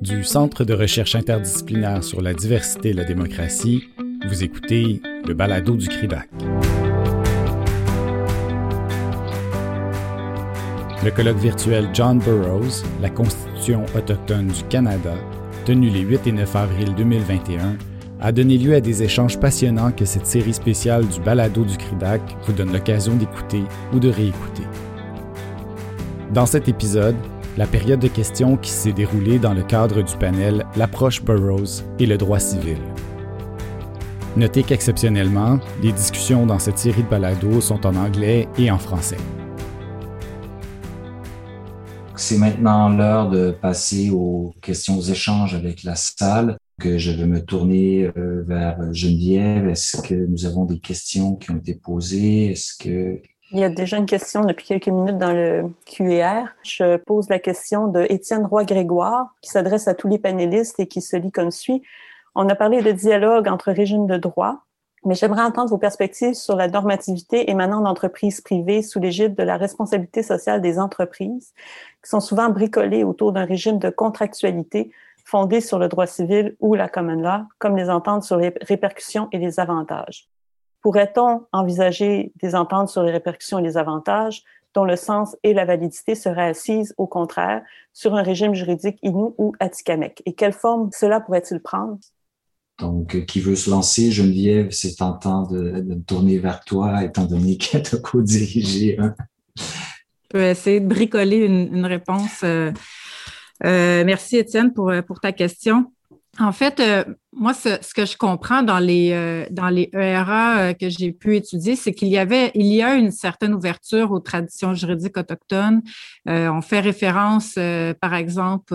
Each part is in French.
Du Centre de recherche interdisciplinaire sur la diversité et la démocratie, vous écoutez le balado du CRIDAC. Le colloque virtuel John Burroughs, la Constitution autochtone du Canada, tenu les 8 et 9 avril 2021, a donné lieu à des échanges passionnants que cette série spéciale du balado du CRIDAC vous donne l'occasion d'écouter ou de réécouter. Dans cet épisode, la période de questions qui s'est déroulée dans le cadre du panel L'approche Burroughs et le droit civil. Notez qu'exceptionnellement, les discussions dans cette série de balados sont en anglais et en français. C'est maintenant l'heure de passer aux questions échanges avec la salle. Que je vais me tourner euh, vers Geneviève. Est-ce que nous avons des questions qui ont été posées? Est-ce que il y a déjà une question depuis quelques minutes dans le QER. Je pose la question de Étienne Roy-Grégoire, qui s'adresse à tous les panélistes et qui se lit comme suit. On a parlé de dialogue entre régimes de droit, mais j'aimerais entendre vos perspectives sur la normativité émanant d'entreprises privées sous l'égide de la responsabilité sociale des entreprises, qui sont souvent bricolées autour d'un régime de contractualité fondé sur le droit civil ou la common law, comme les ententes sur les répercussions et les avantages. Pourrait-on envisager des ententes sur les répercussions et les avantages dont le sens et la validité seraient assises, au contraire, sur un régime juridique inou ou atikamekw? Et quelle forme cela pourrait-il prendre? Donc, qui veut se lancer, Geneviève, c'est tentant de, de, me tourner vers toi, étant donné qu'elle t'a co-dirigé. Hein? Je peux essayer de bricoler une, une réponse. Euh, euh, merci, Étienne, pour, pour ta question. En fait, euh, moi, ce, ce, que je comprends dans les, euh, dans les ERA euh, que j'ai pu étudier, c'est qu'il y avait, il y a une certaine ouverture aux traditions juridiques autochtones. on fait référence, par exemple,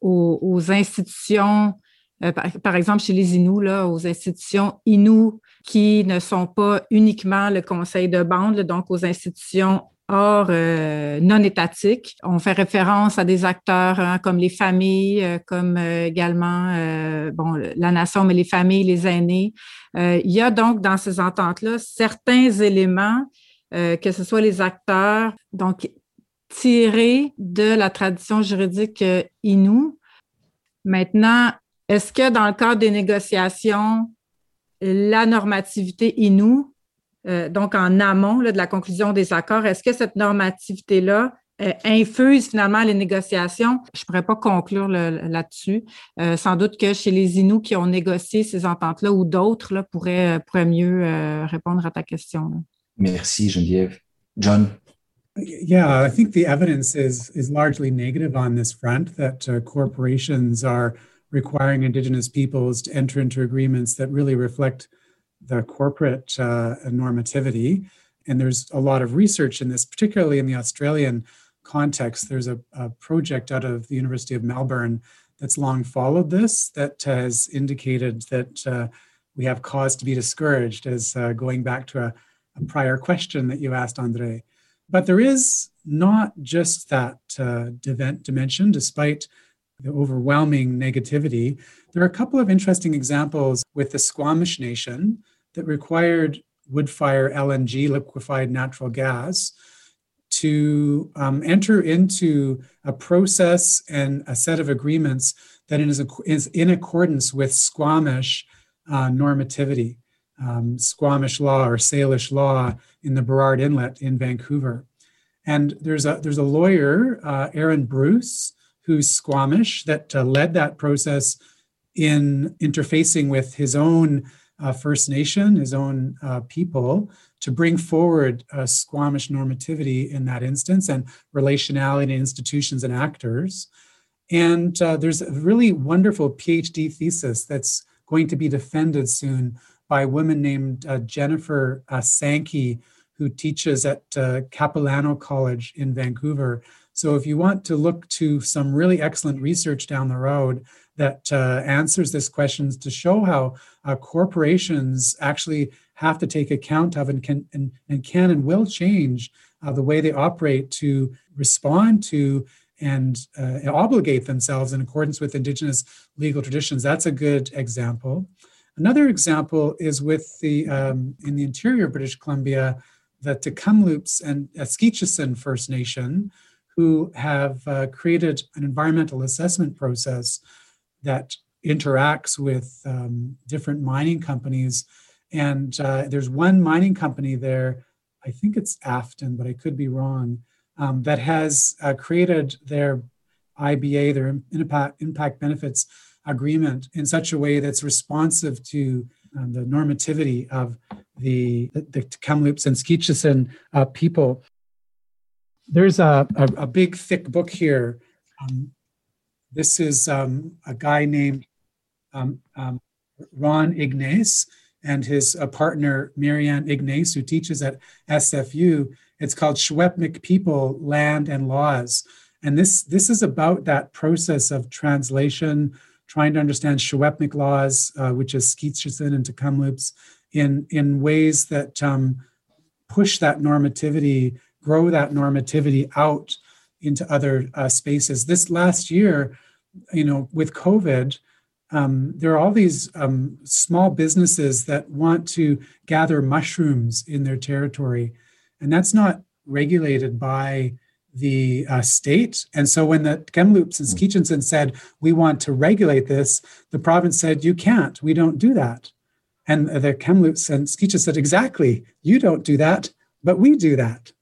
aux, aux, institutions, par, par, exemple, chez les Inuits, là, aux institutions Inuits qui ne sont pas uniquement le conseil de bande, donc aux institutions hors euh, non étatiques. On fait référence à des acteurs hein, comme les familles, euh, comme euh, également bon, la nation, mais les familles, les aînés. il y a donc dans ces ententes-là certains éléments, que ce soit les acteurs, donc tirés de la tradition juridique inoue. Maintenant, est-ce que dans le cadre des négociations, la normativité inoue? Euh, donc en amont de la conclusion des accords. Est-ce que cette normativité-là euh, infuse finalement les négociations? Je ne pourrais pas conclure là-dessus. Euh, sans doute que chez les Inuits qui ont négocié ces ententes-là ou d'autres pourraient, pourraient, mieux répondre à ta question. Merci, Geneviève. John? Yeah, I think the evidence is is largely negative on this front that uh, corporations are requiring Indigenous peoples to enter into agreements that really reflect the corporate uh, normativity. And there's a lot of research in this, particularly in the Australian context. There's a, a project out of the University of Melbourne that's long followed this that has indicated that uh, we have cause to be discouraged, as uh, going back to a, a, prior question that you asked, Andre. But there is not just that uh, dimension, despite the overwhelming negativity. There are a couple of interesting examples with the Squamish Nation, that required wood fire LNG, liquefied natural gas, to um, enter into a process and a set of agreements that is, is in accordance with Squamish uh, normativity, um, Squamish law or Salish law in the Burrard Inlet in Vancouver. And there's a there's a lawyer, uh, Aaron Bruce, who's Squamish, that uh, led that process in interfacing with his own uh, First Nation, his own uh, people, to bring forward uh, Squamish normativity in that instance and relationality to institutions and actors. And uh, there's a really wonderful PhD thesis that's going to be defended soon by a woman named uh, Jennifer Sankey, who teaches at Capilano College in Vancouver. So if you want to look to some really excellent research down the road, that uh, answers this question to show how uh, corporations actually have to take account of and can and, and can and will change uh, the way they operate to respond to and uh, obligate themselves in accordance with indigenous legal traditions. That's a good example. Another example is with the um, in the interior of British Columbia, the Tecumloops and Askichison First Nation, who have uh, created an environmental assessment process that interacts with um, different mining companies. And uh, there's one mining company there, I think it's Afton, but I could be wrong, um, that has uh, created their IBA, their impact, impact benefits agreement, in such a way that's responsive to um, the normativity of the, the, Kamloops and Skichison uh, people. There's a, a, a, big, thick book here. Um, this is um, a guy named um, um, Ron Ignace and his uh, partner, Marianne Ignace, who teaches at SFU. It's called Secwepemc People, Land and Laws. And this, this is about that process of translation, trying to understand Secwepemc laws, uh, which is Skichison and Tk'emlúps, in, in ways that um, push that normativity, grow that normativity out into other uh, spaces. This last year, you know, with COVID, um, there are all these um, small businesses that want to gather mushrooms in their territory, and that's not regulated by the uh, state. And so when the Kamloops and Skichison said, we want to regulate this, the province said, you can't, we don't do that. And the Kamloops and Skichison said, exactly, you don't do that, but we do that.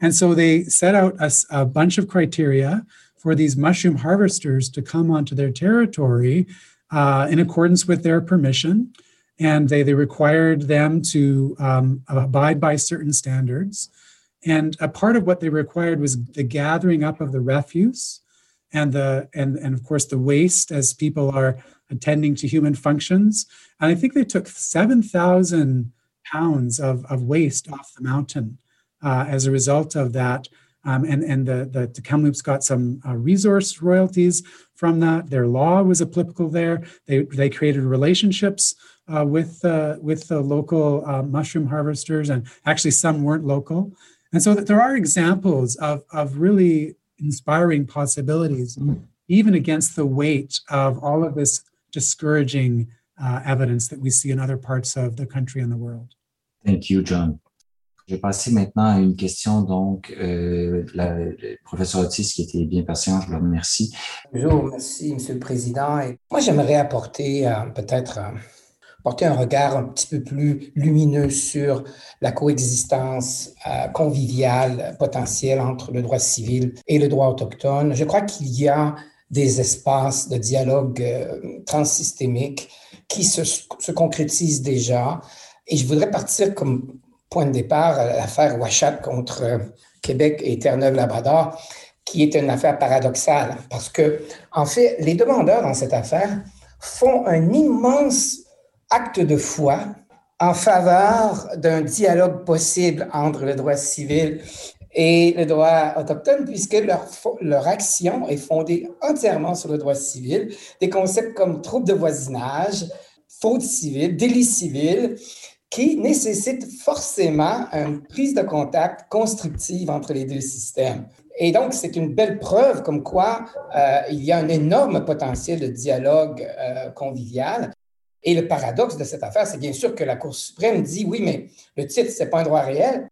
And so they set out a, a bunch of criteria for these mushroom harvesters to come onto their territory uh, in accordance with their permission. And they, they required them to um, abide by certain standards. And a part of what they required was the gathering up of the refuse and the and, and of course the waste as people are attending to human functions. And I think they took 7,000 pounds of, of waste off the mountain uh, as a result of that. Um, and and the, the, the Kamloops got some uh, resource royalties from that. Their law was applicable there. They, they created relationships uh, with, uh, with the local uh, mushroom harvesters, and actually some weren't local. And so there are examples of, of really inspiring possibilities, mm. even against the weight of all of this discouraging uh, evidence that we see in other parts of the country and the world. Thank you, John. Je vais passer maintenant à une question. Donc, euh, la, le professeur Otis, qui était bien patient, je le remercie. Bonjour, merci, Monsieur le Président. Moi, j'aimerais apporter euh, peut-être euh, un regard un petit peu plus lumineux sur la coexistence euh, conviviale potentielle entre le droit civil et le droit autochtone. Je crois qu'il y a des espaces de dialogue euh, transsystémique qui se, se concrétisent déjà. Et je voudrais partir comme point de départ l'affaire Washat contre euh, Québec et Terre-Neuve-Labrador, qui est une affaire paradoxale. Parce que, en fait, les demandeurs dans cette affaire font un immense acte de foi en faveur d'un dialogue possible entre le droit civil et le droit autochtone, puisque leur, leur action est fondée entièrement sur le droit civil, des concepts comme trouble de voisinage, faute civile, délit civil, qui nécessitent forcément une prise de contact constructive entre les deux systèmes. Et donc, c'est une belle preuve comme quoi euh, il y a un énorme potentiel de dialogue euh, convivial. Et le paradoxe de cette affaire, c'est bien sûr que la Cour suprême dit oui, mais le titre, ce n'est pas un droit réel.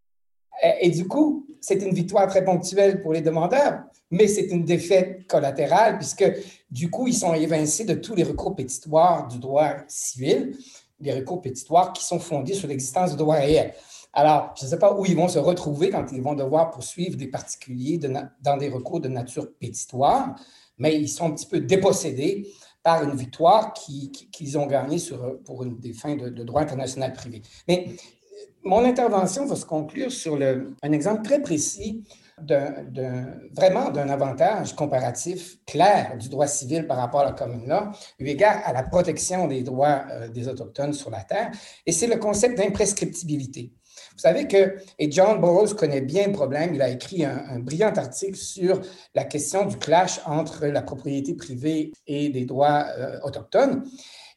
Et, du coup, c'est une victoire très ponctuelle pour les demandeurs, mais c'est une défaite collatérale puisque du coup, ils sont évincés de tous les recours pétitoires du droit civil, les recours pétitoires qui sont fondés sur l'existence du droit réel. Alors, je ne sais pas où ils vont se retrouver quand ils vont devoir poursuivre des particuliers dans des recours de nature pétitoire, mais ils sont un petit peu dépossédés par une victoire qu'ils ont gagnée pour des fins de, droit international privé. Mais euh, mon intervention va se conclure sur un exemple très précis d'un, vraiment d'un avantage comparatif clair du droit civil par rapport à la commune law, eu égard à la protection des droits euh, des Autochtones sur la Terre, et c'est le concept d'imprescriptibilité. Vous savez que, et John Burroughs connaît bien le problème, il a écrit un, brillant article sur la question du clash entre la propriété privée et des droits euh, autochtones.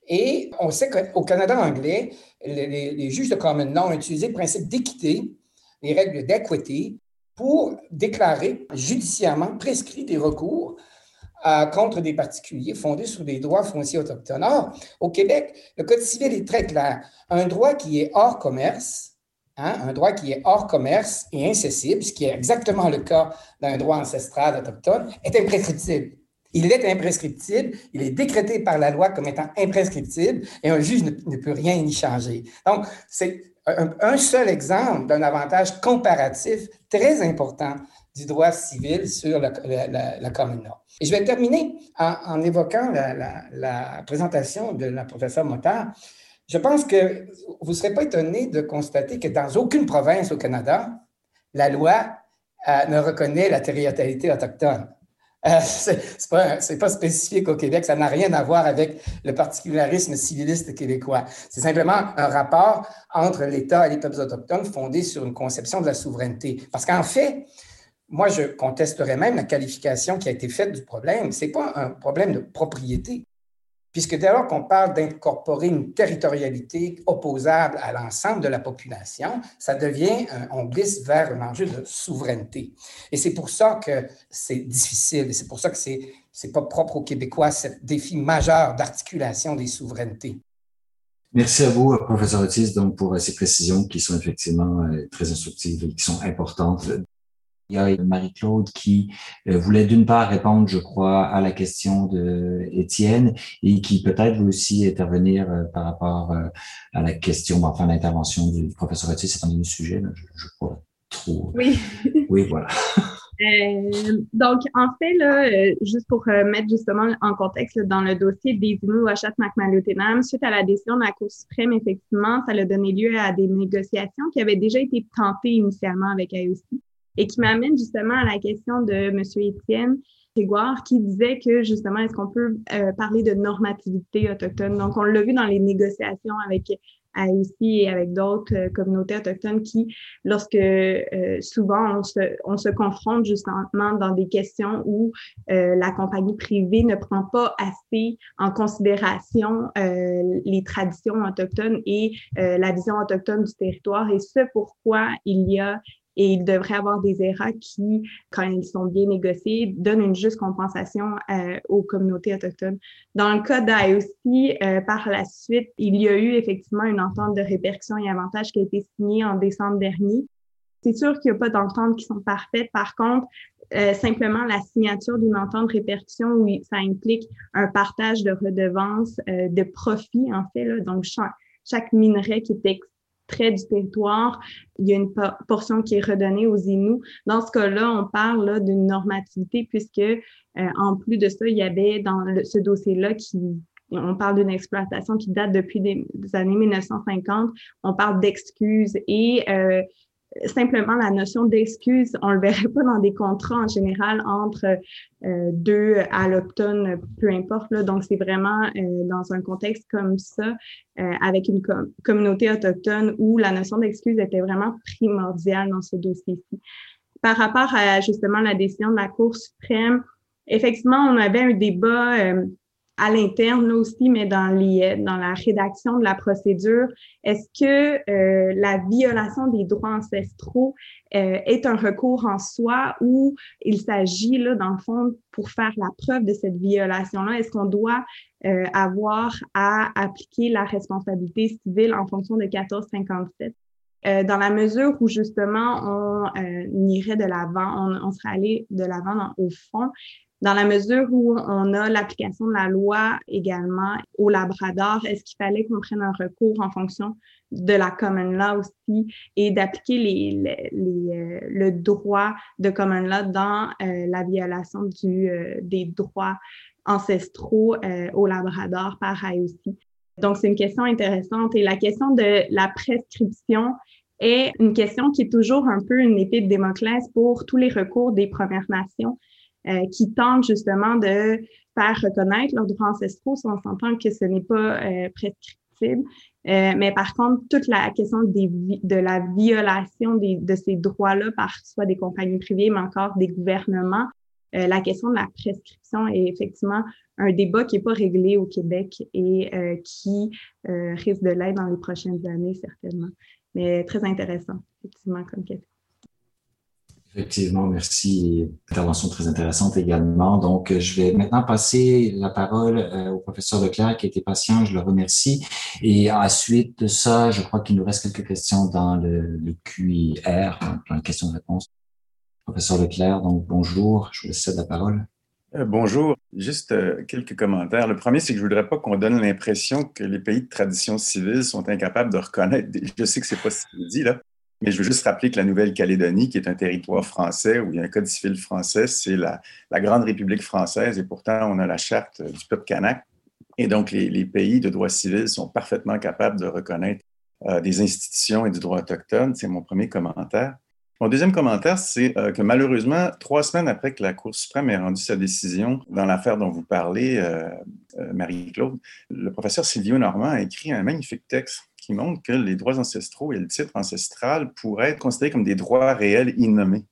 Et on sait qu'au Canada anglais, les, juges de common law ont utilisé le principe d'équité, les règles d'equity, pour déclarer judiciairement prescrit des recours euh, contre des particuliers fondés sur des droits fonciers autochtones. Or, au Québec, le Code civil est très clair. Un droit qui est hors commerce hein, un droit qui est hors commerce et incessible, ce qui est exactement le cas d'un droit ancestral autochtone, est imprescriptible. Il est imprescriptible, il est décrété par la loi comme étant imprescriptible et un juge ne, peut rien y changer. Donc, c'est un, seul exemple d'un avantage comparatif très important du droit civil sur la, la, commune law. Et je vais terminer en, évoquant la, présentation de la professeure Motard. Je pense que vous ne serez pas étonné de constater que dans aucune province au Canada, la loi euh, ne reconnaît la territorialité autochtone. Euh, Ce n'est pas, spécifique au Québec, ça n'a rien à voir avec le particularisme civiliste québécois. C'est simplement un rapport entre l'État et les peuples autochtones fondé sur une conception de la souveraineté. Parce qu'en fait, moi, je contesterais même la qualification qui a été faite du problème. Ce n'est pas un problème de propriété, puisque dès lors qu'on parle d'incorporer une territorialité opposable à l'ensemble de la population, ça devient, on glisse vers un enjeu de souveraineté. Et c'est pour ça que c'est difficile, et c'est pour ça que c'est n'est pas propre aux Québécois, ce défi majeur d'articulation des souverainetés. Merci à vous, professeur Otis, donc pour ces précisions qui sont effectivement euh, très instructives et qui sont importantes. Il y a Marie-Claude qui euh, voulait d'une part répondre, je crois, à la question de Étienne et qui peut-être veut aussi intervenir euh, par rapport euh, à la question, enfin l'intervention du professeur Otis, c'est un sujet, je, je crois trop. Oui. Oui, voilà. donc, en fait, là, juste pour mettre justement en contexte dans le dossier des Inuits Achat Macmalutenam, suite à la décision de la Cour suprême, effectivement, ça a donné lieu à des négociations qui avaient déjà été tentées initialement avec AOC et qui m'amène justement à la question de M. Étienne Grégoire qui disait que justement, est-ce qu'on peut euh, parler de normativité autochtone? Donc, on l'a vu dans les négociations avec AIC et avec d'autres euh, communautés autochtones qui, lorsque euh, souvent on se, on se confronte justement dans des questions où la compagnie privée ne prend pas assez en considération les traditions autochtones et la vision autochtone du territoire et ce pourquoi il y a et il devrait avoir des ERA qui, quand ils sont bien négociés, donnent une juste compensation euh, aux communautés autochtones. Dans le cas d'IOC, euh, par la suite, il y a eu effectivement une entente de répercussion et avantages qui a été signée en décembre dernier. C'est sûr qu'il n'y a pas d'ententes qui sont parfaites. Par contre, euh, simplement la signature d'une entente de répercussion où ça implique un partage de redevances, euh, de profits en fait. Donc, chaque, chaque minerai qui est près du territoire, il y a une portion qui est redonnée aux Inuits. Dans ce cas-là, on parle d'une normativité puisque, euh, en plus de ça, il y avait dans ce dossier-là qui on parle d'une exploitation qui date depuis des, années 1950. On parle d'excuses et euh, simplement la notion d'excuse, on le verrait pas dans des contrats en général entre euh, deux allochtones, peu importe. Là. Donc, c'est vraiment euh, dans un contexte comme ça, euh, avec une communauté autochtone où la notion d'excuse était vraiment primordiale dans ce dossier-ci. Par rapport à justement la décision de la Cour suprême, effectivement, on avait un débat à l'interne aussi, mais dans, les, dans la rédaction de la procédure, est-ce que euh, la violation des droits ancestraux euh, est un recours en soi ou il s'agit, là, dans le fond, pour faire la preuve de cette violation-là, est-ce qu'on doit euh, avoir à appliquer la responsabilité civile en fonction de 1457? Euh, dans la mesure où justement on euh, irait de l'avant, on, serait allé de l'avant au fond, dans la mesure où on a l'application de la loi également au Labrador, est-ce qu'il fallait qu'on prenne un recours en fonction de la common law aussi et d'appliquer les, les, euh, le droit de common law dans euh, la violation du, euh, des droits ancestraux au Labrador par IOC. Donc, c'est une question intéressante. Et la question de la prescription est une question qui est toujours un peu une épée de Démoclès pour tous les recours des Premières Nations euh, qui tentent justement de faire reconnaître leurs droits ancestraux. Si on s'entend que ce n'est pas euh, prescriptible. Euh, mais par contre, toute la question de la violation de ces droits-là par soit des compagnies privées, mais encore des gouvernements, euh, la question de la prescription est effectivement un débat qui n'est pas réglé au Québec et euh, qui risque de l'être dans les prochaines années, certainement. Mais très intéressant, effectivement, comme question. Effectivement, merci. Intervention très intéressante également. Donc, je vais maintenant passer la parole euh, au professeur Leclerc qui était patient. Je le remercie. Et ensuite de ça, je crois qu'il nous reste quelques questions dans le, le QIR, dans la question-réponse. Professeur Leclerc, donc bonjour. Je vous laisse la parole. Euh, bonjour. Juste euh, quelques commentaires. Le premier, c'est que je voudrais pas qu'on donne l'impression que les pays de tradition civile sont incapables de reconnaître. Je sais que ce n'est pas ce qu'il dit, là, mais je veux juste rappeler que la Nouvelle-Calédonie, qui est un territoire français où il y a un code civil français, c'est la, Grande République française et pourtant on a la charte du peuple kanak. Et donc les, pays de droit civil sont parfaitement capables de reconnaître euh, des institutions et du droit autochtone. C'est mon premier commentaire. Mon deuxième commentaire, c'est euh, que malheureusement, trois semaines après que la Cour suprême ait rendu sa décision dans l'affaire dont vous parlez, euh, Marie-Claude, le professeur Silvio Normand a écrit un magnifique texte qui montre que les droits ancestraux et le titre ancestral pourraient être considérés comme des droits réels innommés.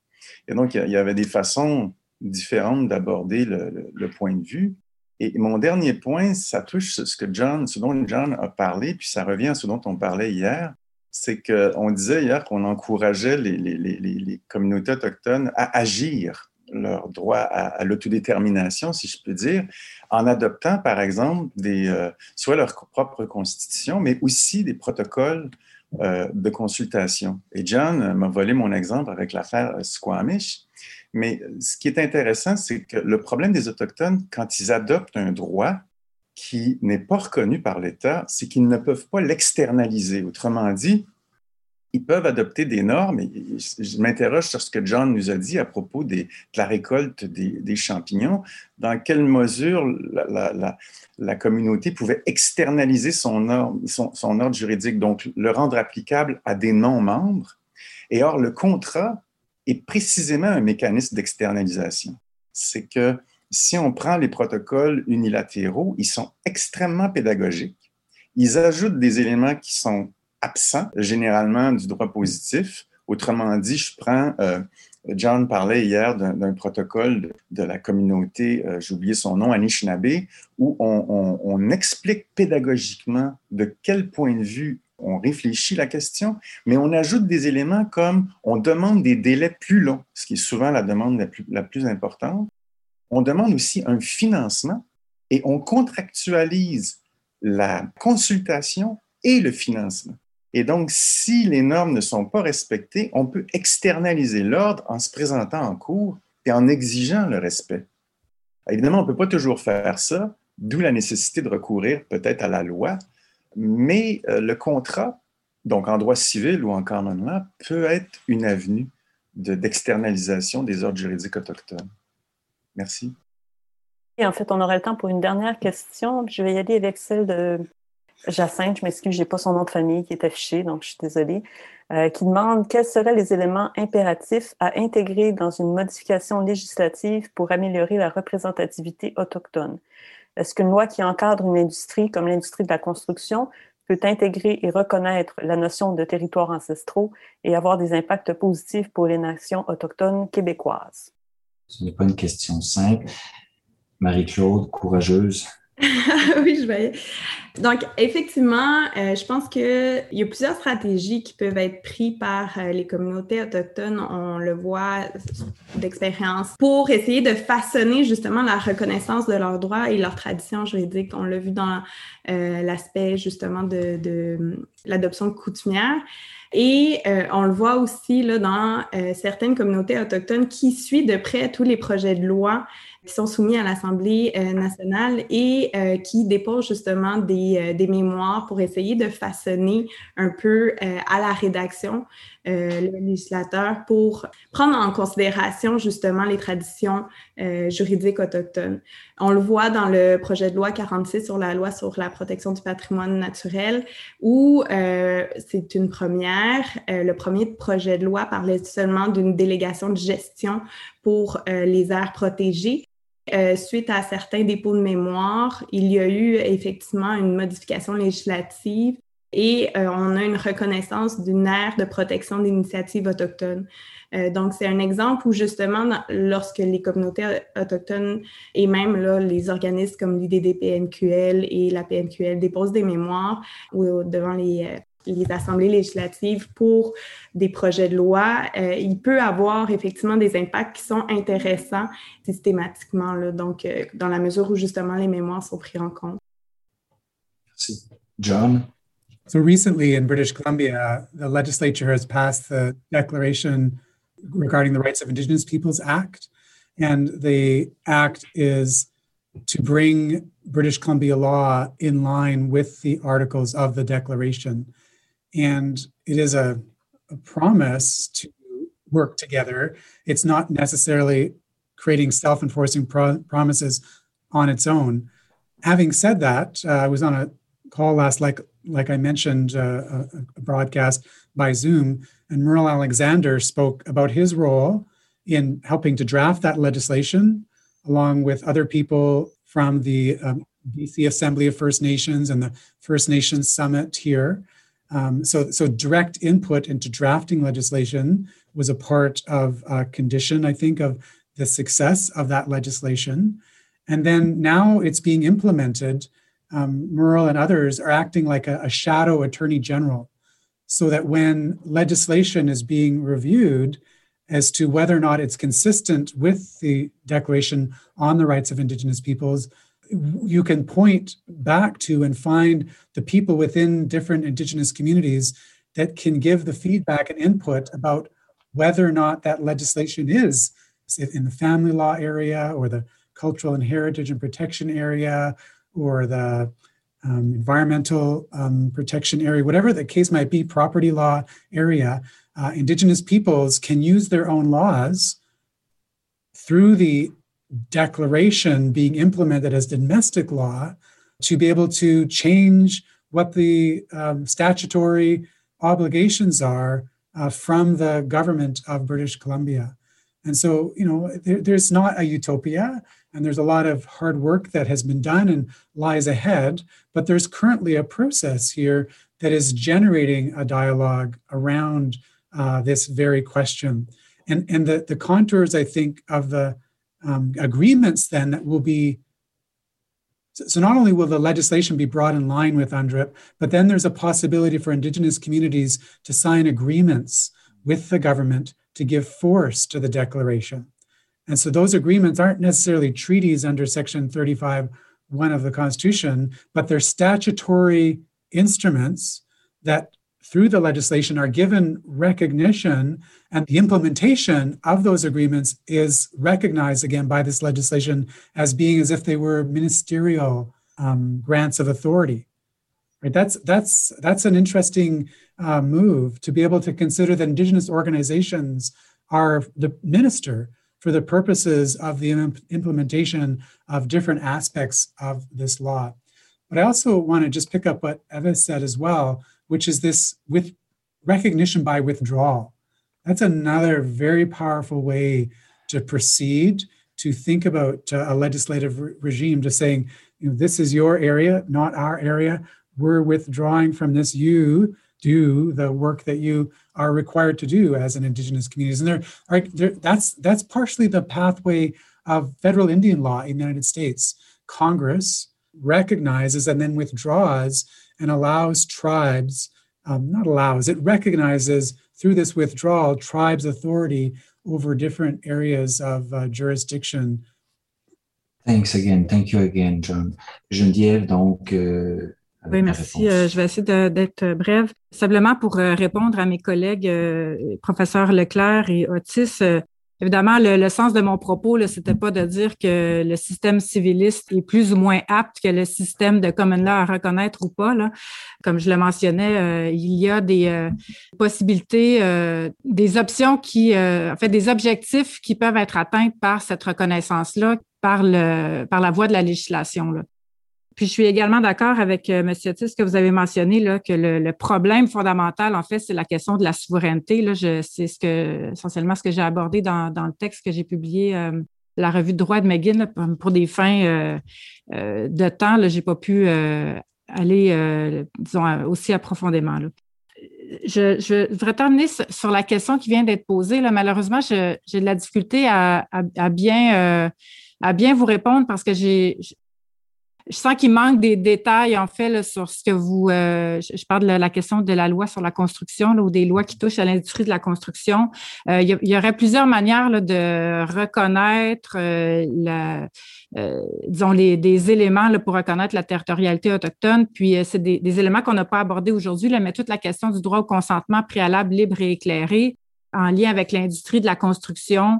Et donc, il y avait des façons différentes d'aborder le, point de vue. Et mon dernier point, ça touche ce, que John, ce dont John a parlé, puis ça revient à ce dont on parlait hier, c'est qu'on disait hier qu'on encourageait les, communautés autochtones à agir leur droit à, l'autodétermination, si je peux dire, en adoptant, par exemple, des, euh, soit leur propre constitution, mais aussi des protocoles euh, de consultation. Et John m'a volé mon exemple avec l'affaire Squamish. Mais ce qui est intéressant, c'est que le problème des Autochtones, quand ils adoptent un droit, qui n'est pas reconnu par l'État, c'est qu'ils ne peuvent pas l'externaliser. Autrement dit, ils peuvent adopter des normes. Je m'interroge sur ce que John nous a dit à propos de la récolte des, champignons. Dans quelle mesure la, communauté pouvait externaliser son son ordre juridique, donc le rendre applicable à des non-membres? Et or, le contrat est précisément un mécanisme d'externalisation. C'est que si on prend les protocoles unilatéraux, ils sont extrêmement pédagogiques. Ils ajoutent des éléments qui sont absents généralement du droit positif. Autrement dit, je prends, euh, John parlait hier d'un protocole de, la communauté, euh, j'ai oublié son nom, Anishinaabe, où on, on, explique pédagogiquement de quel point de vue on réfléchit la question, mais on ajoute des éléments comme on demande des délais plus longs, ce qui est souvent la demande la plus, la plus importante, on demande aussi un financement et on contractualise la consultation et le financement. Et donc, si les normes ne sont pas respectées, on peut externaliser l'ordre en se présentant en cours et en exigeant le respect. Évidemment, on ne peut pas toujours faire ça, d'où la nécessité de recourir peut-être à la loi, mais euh, le contrat, donc en droit civil ou en common law, peut être une avenue d'externalisation des ordres juridiques autochtones. Merci. Et en fait, on aurait le temps pour une dernière question. Je vais y aller avec celle de Jacinthe, je m'excuse, je n'ai pas son nom de famille qui est affiché, donc je suis désolée, euh, qui demande quels seraient les éléments impératifs à intégrer dans une modification législative pour améliorer la représentativité autochtone. Est-ce qu'une loi qui encadre une industrie comme l'industrie de la construction peut intégrer et reconnaître la notion de territoire ancestraux et avoir des impacts positifs pour les nations autochtones québécoises? Ce n'est pas une question simple. Marie-Claude, courageuse. oui, je vais. Donc, effectivement, euh, je pense qu'il y a plusieurs stratégies qui peuvent être prises par euh, les communautés autochtones, on le voit d'expérience, pour essayer de façonner justement la reconnaissance de leurs droits et leurs traditions juridiques. On l'a vu dans euh, l'aspect justement de, de l'adoption coutumière. Et on le voit aussi là, dans certaines communautés autochtones qui suivent de près tous les projets de loi qui sont soumis à l'Assemblée euh, nationale et qui déposent justement des, des, mémoires pour essayer de façonner un peu à la rédaction euh, le législateur pour prendre en considération justement les traditions euh, juridiques autochtones. On le voit dans le projet de loi 46 sur la loi sur la protection du patrimoine naturel, où euh, c'est une première. le premier projet de loi parlait seulement d'une délégation de gestion pour les aires protégées. suite à certains dépôts de mémoire, il y a eu effectivement une modification législative et euh, on a une reconnaissance d'une aire de protection d'initiatives autochtones. Euh, donc, c'est un exemple où justement, lorsque les communautés autochtones et même là, les organismes comme l'IDDPNQL et la PNQL déposent des mémoires ou devant les, euh, les assemblées législatives pour des projets de loi, euh, il peut avoir effectivement des impacts qui sont intéressants systématiquement, là, donc euh, dans la mesure où justement les mémoires sont pris en compte. Merci. John? So recently in British Columbia, the legislature has passed the Declaration regarding the Rights of Indigenous Peoples Act. And the act is to bring British Columbia law in line with the articles of the Declaration. And it is a, a promise to work together. It's not necessarily creating self enforcing pro- promises on its own. Having said that, uh, I was on a call last, like, like I mentioned, uh, a, a broadcast by Zoom, and Merle Alexander spoke about his role in helping to draft that legislation, along with other people from the um, BC Assembly of First Nations and the First Nations Summit here. Um, so, so direct input into drafting legislation was a part of a condition, I think, of the success of that legislation. And then now it's being implemented. Um, Merle and others are acting like a, a shadow attorney general, so that when legislation is being reviewed as to whether or not it's consistent with the Declaration on the Rights of Indigenous Peoples, you can point back to and find the people within different indigenous communities that can give the feedback and input about whether or not that legislation is in the family law area or the cultural and heritage and protection area or the um, environmental um, protection area, whatever the case might be, property law area, uh, indigenous peoples can use their own laws through the declaration being implemented as domestic law to be able to change what the um, statutory obligations are uh, from the government of British Columbia. And so, you know, there, there's not a utopia, and there's a lot of hard work that has been done and lies ahead, but there's currently a process here that is generating a dialogue around uh, this very question. And, and the, the contours, I think, of the um, agreements then that will be so not only will the legislation be brought in line with UNDRIP, but then there's a possibility for Indigenous communities to sign agreements with the government to give force to the declaration. And so those agreements aren't necessarily treaties under Section 35.1 of the Constitution, but they're statutory instruments that through the legislation are given recognition and the implementation of those agreements is recognized again by this legislation as being as if they were ministerial um, grants of authority. Right? That's that's that's an interesting uh, move to be able to consider that indigenous organizations are the minister for the purposes of the implementation of different aspects of this law. But i also want to just pick up what eva said as well which is this with recognition by withdrawal. That's another very powerful way to proceed to think about uh, a legislative re- regime to saying, you know, this is your area, not our area. We're withdrawing from this. You do the work that you are required to do as an Indigenous communities, and there are there, that's that's partially the pathway of federal Indian law in the United States. Congress recognizes and then withdraws and allows tribes, um, not allows, it recognizes through this withdrawal tribes' authority over different areas of uh, jurisdiction. Thanks again. Thank you again, John. Geneviève, donc. Euh, oui, merci. Euh, je vais essayer d'être brève. Simplement pour euh, répondre à mes collègues, euh, professeurs Leclerc et Otis, euh, Évidemment, le, sens de mon propos, ce n'était pas de dire que le système civiliste est plus ou moins apte que le système de common law à reconnaître ou pas. Là. Comme je le mentionnais, euh, il y a des euh, possibilités, euh, des options qui, en fait, des objectifs qui peuvent être atteints par cette reconnaissance-là, par, le, par la voie de la législation. Là. Puis je suis également d'accord avec euh, M. Tis que vous avez mentionné là, que le, problème fondamental, en fait, c'est la question de la souveraineté. C'est ce essentiellement ce que j'ai abordé dans, le texte que j'ai publié, euh, la revue de droit de McGinn, pour des fins euh, de temps. Je n'ai pas pu aller, disons, aussi profondément. Je, voudrais terminer sur la question qui vient d'être posée. Malheureusement, j'ai de la difficulté à, bien, à bien vous répondre parce que j'ai je sens qu'il manque des détails, en fait, sur ce que vous. Euh, je parle de la question de la loi sur la construction ou des lois qui touchent à l'industrie de la construction. Euh, il, y aurait plusieurs manières de reconnaître, euh, la, disons, les, des éléments pour reconnaître la territorialité autochtone. Puis, c'est des, des, éléments qu'on n'a pas abordés aujourd'hui, mais toute la question du droit au consentement préalable libre et éclairé en lien avec l'industrie de la construction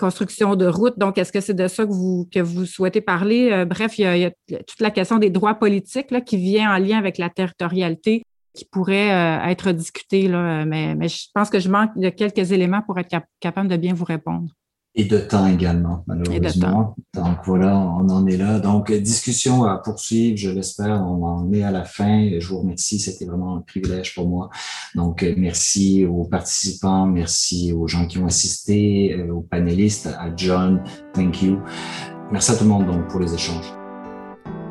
construction de routes. Donc, est-ce que c'est de ça que vous, que vous souhaitez parler? Euh, bref, il y, a, toute la question des droits politiques là, qui vient en lien avec la territorialité qui pourrait euh, être discutée, là, mais, mais, je pense que je manque de quelques éléments pour être capable de bien vous répondre. Et de temps également, malheureusement. Donc voilà, on en est là. Donc, discussion à poursuivre, je l'espère. On en est à la fin. Je vous remercie. C'était vraiment un privilège pour moi. Donc, merci aux participants, merci aux gens qui ont assisté, euh, aux panélistes, à John. Thank you. Merci à tout le monde donc pour les échanges.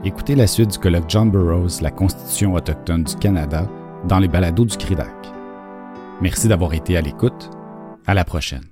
Écoutez la suite du colloque John Burroughs, la Constitution autochtone du Canada, dans les balados du CRIDAC. Merci d'avoir été à l'écoute. À la prochaine.